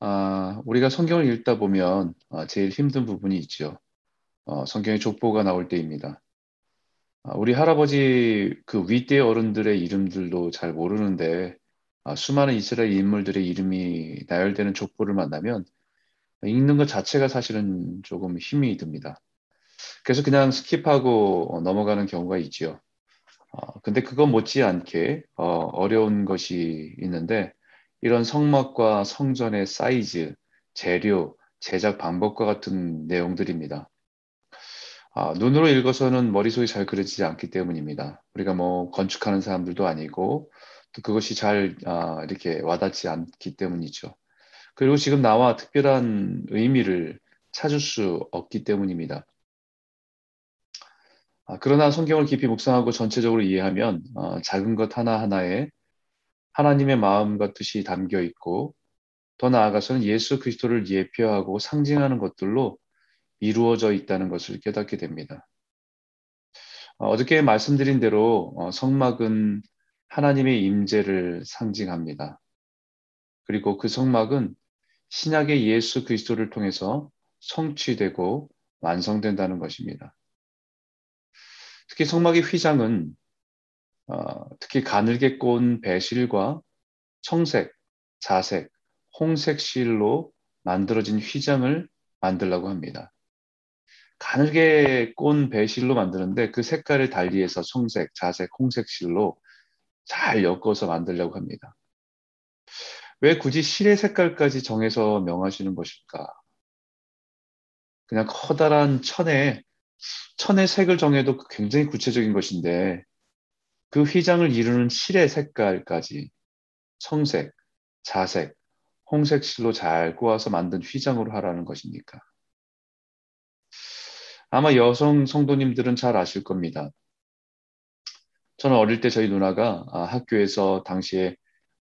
아, 우리가 성경을 읽다 보면 아, 제일 힘든 부분이 있죠. 어, 성경의 족보가 나올 때입니다. 아, 우리 할아버지 그 윗대 어른들의 이름들도 잘 모르는데 아, 수많은 이스라엘 인물들의 이름이 나열되는 족보를 만나면 읽는 것 자체가 사실은 조금 힘이 듭니다. 그래서 그냥 skip하고 어, 넘어가는 경우가 있지요. 어, 근데 그거 못지않게 어, 어려운 것이 있는데 이런 성막과 성전의 사이즈, 재료, 제작 방법과 같은 내용들입니다. 아, 눈으로 읽어서는 머릿속에 잘 그려지지 않기 때문입니다. 우리가 뭐 건축하는 사람들도 아니고 또 그것이 잘 아, 이렇게 와닿지 않기 때문이죠. 그리고 지금 나와 특별한 의미를 찾을 수 없기 때문입니다. 아, 그러나 성경을 깊이 묵상하고 전체적으로 이해하면 어, 작은 것 하나하나에 하나님의 마음과 뜻이 담겨 있고 더 나아가서는 예수 그리스도를 예표하고 상징하는 것들로 이루어져 있다는 것을 깨닫게 됩니다. 어, 어저께 말씀드린 대로 어, 성막은 하나님의 임재를 상징합니다. 그리고 그 성막은 신약의 예수 그리스도를 통해서 성취되고 완성된다는 것입니다. 특히 성막의 휘장은 어, 특히 가늘게 꼰 배실과 청색, 자색, 홍색 실로 만들어진 휘장을 만들라고 합니다. 가늘게 꼰 배실로 만드는데 그 색깔을 달리해서 청색, 자색, 홍색 실로 잘 엮어서 만들려고 합니다. 왜 굳이 실의 색깔까지 정해서 명하시는 것일까? 그냥 커다란 천에 천의 색을 정해도 굉장히 구체적인 것인데 그 휘장을 이루는 실의 색깔까지 청색, 자색, 홍색 실로 잘 꼬아서 만든 휘장으로 하라는 것입니까? 아마 여성 성도님들은 잘 아실 겁니다. 저는 어릴 때 저희 누나가 아, 학교에서 당시에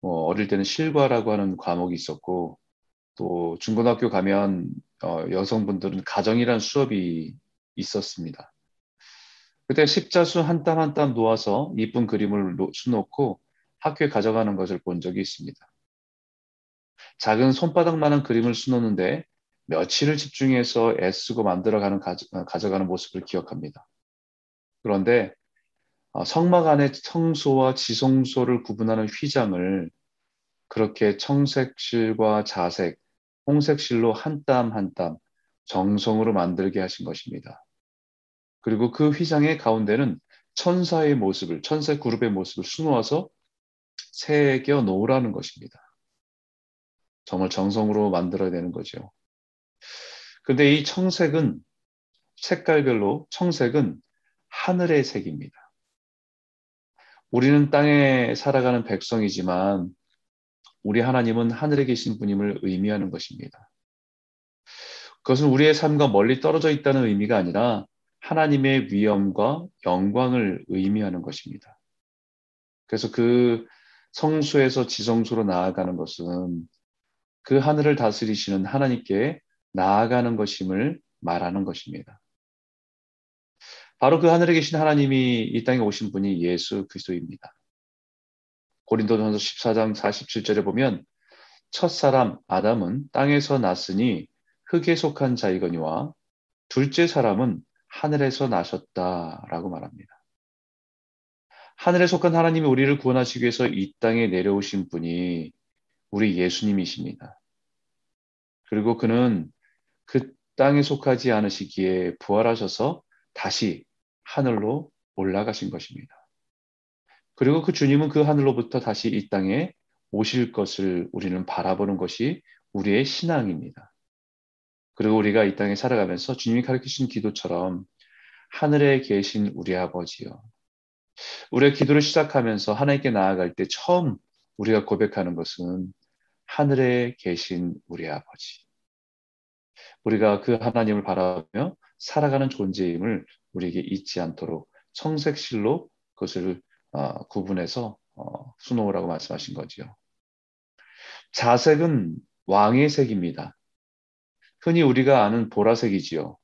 뭐 어릴 때는 실과라고 하는 과목이 있었고 또 중고등학교 가면 어, 여성분들은 가정이란 수업이 있었습니다. 그때 십자수 한 땀 한 땀 놓아서 이쁜 그림을 수놓고 학교에 가져가는 것을 본 적이 있습니다. 작은 손바닥만한 그림을 수놓는데 며칠을 집중해서 애쓰고 만들어가는 가져가는 모습을 기억합니다. 그런데 어, 성막 안에 청소와 지성소를 구분하는 휘장을 그렇게 청색실과 자색, 홍색실로 한 땀 한 땀 정성으로 만들게 하신 것입니다. 그리고 그 휘장의 가운데는 천사의 모습을, 천사 그룹의 모습을 수놓아서 새겨 놓으라는 것입니다. 정말 정성으로 만들어야 되는 거죠. 근데 이 청색은 색깔별로 청색은 하늘의 색입니다. 우리는 땅에 살아가는 백성이지만 우리 하나님은 하늘에 계신 분임을 의미하는 것입니다. 그것은 우리의 삶과 멀리 떨어져 있다는 의미가 아니라 하나님의 위엄과 영광을 의미하는 것입니다. 그래서 그 성수에서 지성수로 나아가는 것은 그 하늘을 다스리시는 하나님께 나아가는 것임을 말하는 것입니다. 바로 그 하늘에 계신 하나님이 이 땅에 오신 분이 예수 그리스도입니다. 고린도전서 14장 47절에 보면 첫 사람 아담은 땅에서 났으니 흙에 속한 자이거니와 둘째 사람은 하늘에서 나셨다라고 말합니다. 하늘에 속한 하나님이 우리를 구원하시기 위해서 이 땅에 내려오신 분이 우리 예수님이십니다. 그리고 그는 그 땅에 속하지 않으시기에 부활하셔서 다시 하늘로 올라가신 것입니다. 그리고 그 주님은 그 하늘로부터 다시 이 땅에 오실 것을 우리는 바라보는 것이 우리의 신앙입니다. 그리고 우리가 이 땅에 살아가면서 주님이 가르치신 기도처럼 하늘에 계신 우리 아버지요. 우리가 기도를 시작하면서 하나님께 나아갈 때 처음 우리가 고백하는 것은 하늘에 계신 우리 아버지. 우리가 그 하나님을 바라며 살아가는 존재임을 우리에게 잊지 않도록 청색실로 그것을 어, 구분해서 어, 수놓으라고 말씀하신 거지요. 자색은 왕의 색입니다. 흔히 우리가 아는 보라색이지요.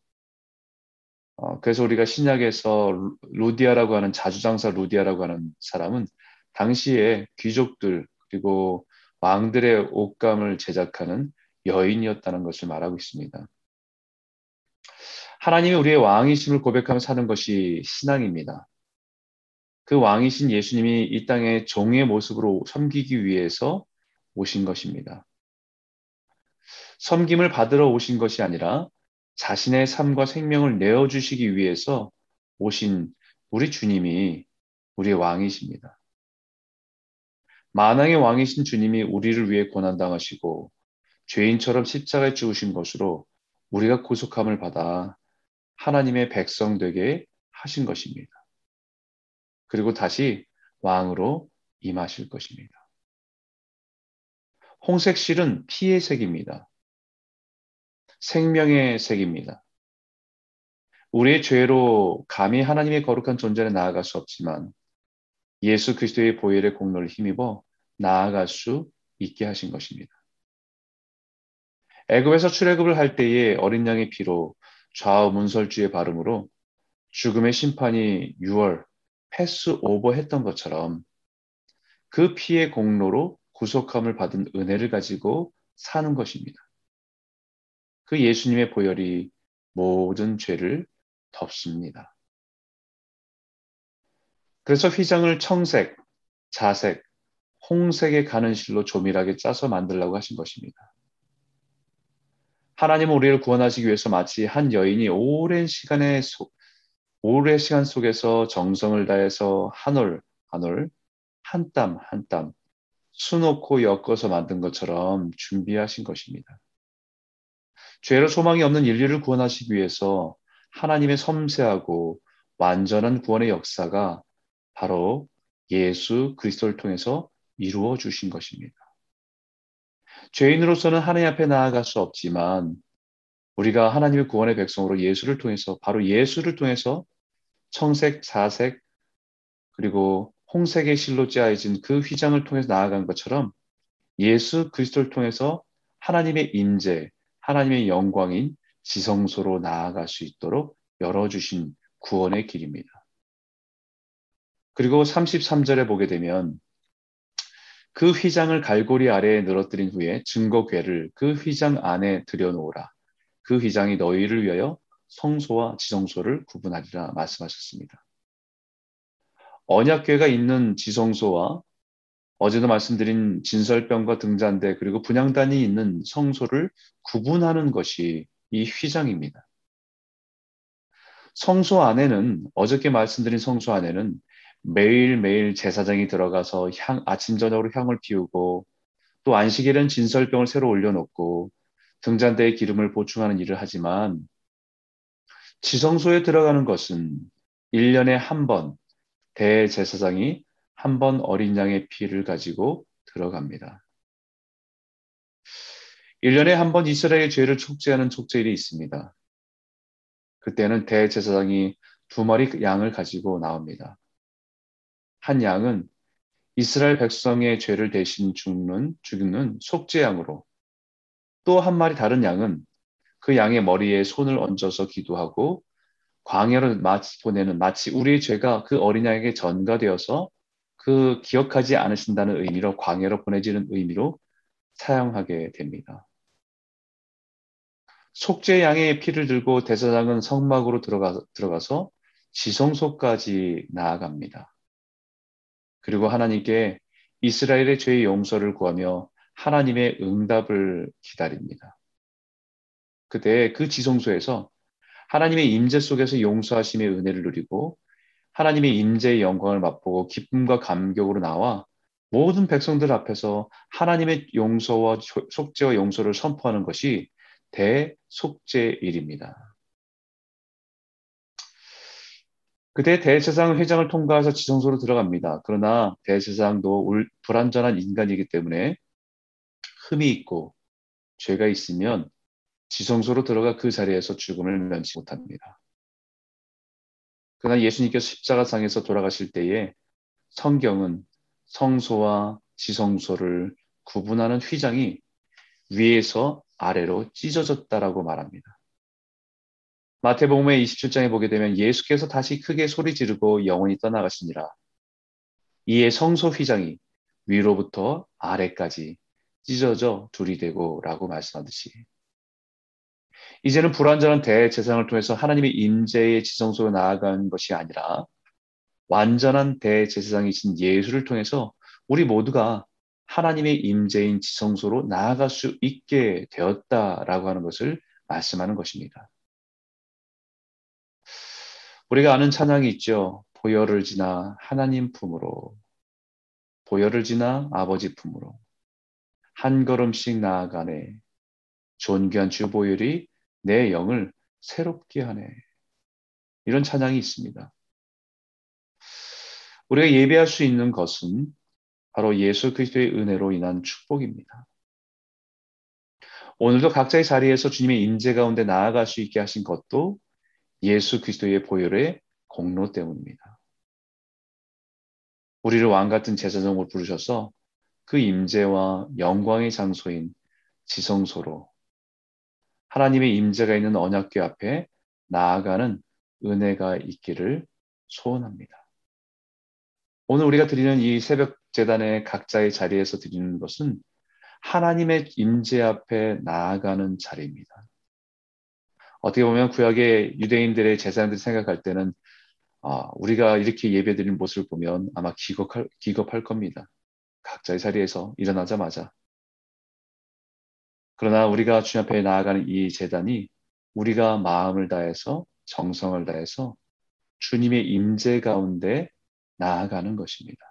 어, 그래서 우리가 신약에서 루디아라고 하는 자주장사 루디아라고 하는 사람은 당시에 귀족들 그리고 왕들의 옷감을 제작하는 여인이었다는 것을 말하고 있습니다. 하나님이 우리의 왕이심을 고백하며 사는 것이 신앙입니다. 그 왕이신 예수님이 이 땅에 종의 모습으로 섬기기 위해서 오신 것입니다. 섬김을 받으러 오신 것이 아니라 자신의 삶과 생명을 내어주시기 위해서 오신 우리 주님이 우리의 왕이십니다. 만왕의 왕이신 주님이 우리를 위해 고난당하시고 죄인처럼 십자가에 죽으신 것으로 우리가 구속함을 받아 하나님의 백성 되게 하신 것입니다. 그리고 다시 왕으로 임하실 것입니다. 홍색 실은 피의 색입니다. 생명의 색입니다. 우리의 죄로 감히 하나님의 거룩한 존재에 나아갈 수 없지만 예수 그리스도의 보혈의 공로를 힘입어 나아갈 수 있게 하신 것입니다. 애굽에서 출애굽을 할 때에 어린 양의 피로 좌우 문설주의 발음으로 죽음의 심판이 6월 패스 오버 했던 것처럼 그 피의 공로로 구속함을 받은 은혜를 가지고 사는 것입니다. 그 예수님의 보혈이 모든 죄를 덮습니다. 그래서 휘장을 청색, 자색, 홍색의 가는 실로 조밀하게 짜서 만들라고 하신 것입니다. 하나님은 우리를 구원하시기 위해서 마치 한 여인이 오랜 시간의 속, 오랜 시간 속에서 정성을 다해서 한 올, 한 올, 한 땀, 한 땀, 수놓고 엮어서 만든 것처럼 준비하신 것입니다. 죄로 소망이 없는 인류를 구원하시기 위해서 하나님의 섬세하고 완전한 구원의 역사가 바로 예수 그리스도를 통해서 이루어 주신 것입니다. 죄인으로서는 하나님 앞에 나아갈 수 없지만 우리가 하나님의 구원의 백성으로 예수를 통해서 바로 예수를 통해서 청색, 자색 그리고 홍색의 실로 짜여진 그 휘장을 통해서 나아간 것처럼 예수 그리스도를 통해서 하나님의 임재, 하나님의 영광인 지성소로 나아갈 수 있도록 열어주신 구원의 길입니다. 그리고 33절에 보게 되면 그 휘장을 갈고리 아래에 늘어뜨린 후에 증거궤를 그 휘장 안에 들여놓으라. 그 휘장이 너희를 위하여 성소와 지성소를 구분하리라 말씀하셨습니다. 언약궤가 있는 지성소와 어제도 말씀드린 진설병과 등잔대 그리고 분양단이 있는 성소를 구분하는 것이 이 휘장입니다. 성소 안에는 어저께 말씀드린 성소 안에는 매일매일 제사장이 들어가서 향, 아침 저녁으로 향을 피우고 또 안식일은 진설병을 새로 올려놓고 등잔대에 기름을 보충하는 일을 하지만 지성소에 들어가는 것은 1년에 한 번 대제사장이 한 번 어린 양의 피를 가지고 들어갑니다. 1년에 한 번 이스라엘 죄를 촉제하는 촉제일이 있습니다. 그때는 대제사장이 두 마리 양을 가지고 나옵니다. 한 양은 이스라엘 백성의 죄를 대신 죽는, 죽는 속죄양으로 또 한 마리 다른 양은 그 양의 머리에 손을 얹어서 기도하고 광야로 마치 보내는 마치 우리의 죄가 그 어린 양에게 전가되어서 그 기억하지 않으신다는 의미로 광야로 보내지는 의미로 사용하게 됩니다. 속죄 양의 피를 들고 대사장은 성막으로 들어가, 들어가서 지성소까지 나아갑니다. 그리고 하나님께 이스라엘의 죄의 용서를 구하며 하나님의 응답을 기다립니다. 그때 그 지성소에서 하나님의 임재 속에서 용서하심의 은혜를 누리고 하나님의 임재의 영광을 맛보고 기쁨과 감격으로 나와 모든 백성들 앞에서 하나님의 용서와 속죄와 용서를 선포하는 것이 대속죄일입니다. 그때 대제사장 회장을 통과해서 지성소로 들어갑니다. 그러나 대제사장도 불완전한 인간이기 때문에 흠이 있고 죄가 있으면 지성소로 들어가 그 자리에서 죽음을 면치 못합니다. 그러나 예수님께서 십자가상에서 돌아가실 때에 성경은 성소와 지성소를 구분하는 휘장이 위에서 아래로 찢어졌다라고 말합니다. 마태복음의 27장에 보게 되면 예수께서 다시 크게 소리 지르고 영원히 떠나가시니라. 이에 성소 휘장이 위로부터 아래까지 찢어져 둘이 되고 라고 말씀하듯이 이제는 불완전한 대제사장을 통해서 하나님의 임재의 지성소로 나아간 것이 아니라 완전한 대제사장이신 예수를 통해서 우리 모두가 하나님의 임재인 지성소로 나아갈 수 있게 되었다라고 하는 것을 말씀하는 것입니다. 우리가 아는 찬양이 있죠. 보혈을 지나 하나님 품으로, 보혈을 지나 아버지 품으로, 한 걸음씩 나아가네. 존귀한 주 보혈이 내 영을 새롭게 하네. 이런 찬양이 있습니다. 우리가 예배할 수 있는 것은 바로 예수 그리스도의 은혜로 인한 축복입니다. 오늘도 각자의 자리에서 주님의 임재 가운데 나아갈 수 있게 하신 것도 예수 그리스도의 보혈의 공로 때문입니다. 우리를 왕 같은 제사장으로 부르셔서 그 임재와 영광의 장소인 지성소로 하나님의 임재가 있는 언약궤 앞에 나아가는 은혜가 있기를 소원합니다. 오늘 우리가 드리는 이 새벽 재단의 각자의 자리에서 드리는 것은 하나님의 임재 앞에 나아가는 자리입니다. 어떻게 보면 구약의 유대인들의 제사장들 생각할 때는 아, 우리가 이렇게 예배드리는 모습을 보면 아마 기겁할, 기겁할 겁니다. 각자의 자리에서 일어나자마자. 그러나 우리가 주님 앞에 나아가는 이 재단이 우리가 마음을 다해서 정성을 다해서 주님의 임재 가운데 나아가는 것입니다.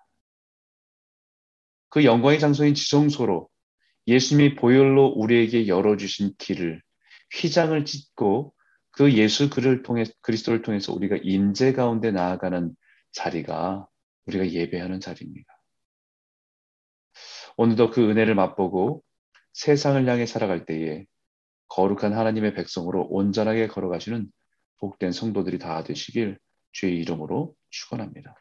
그 영광의 장소인 지성소로 예수님이 보혈로 우리에게 열어주신 길을 휘장을 찢고 그 예수 그를 통해 그리스도를 통해서 우리가 임재 가운데 나아가는 자리가 우리가 예배하는 자리입니다. 오늘도 그 은혜를 맛보고 세상을 향해 살아갈 때에 거룩한 하나님의 백성으로 온전하게 걸어가시는 복된 성도들이 다 되시길 주의 이름으로 축원합니다.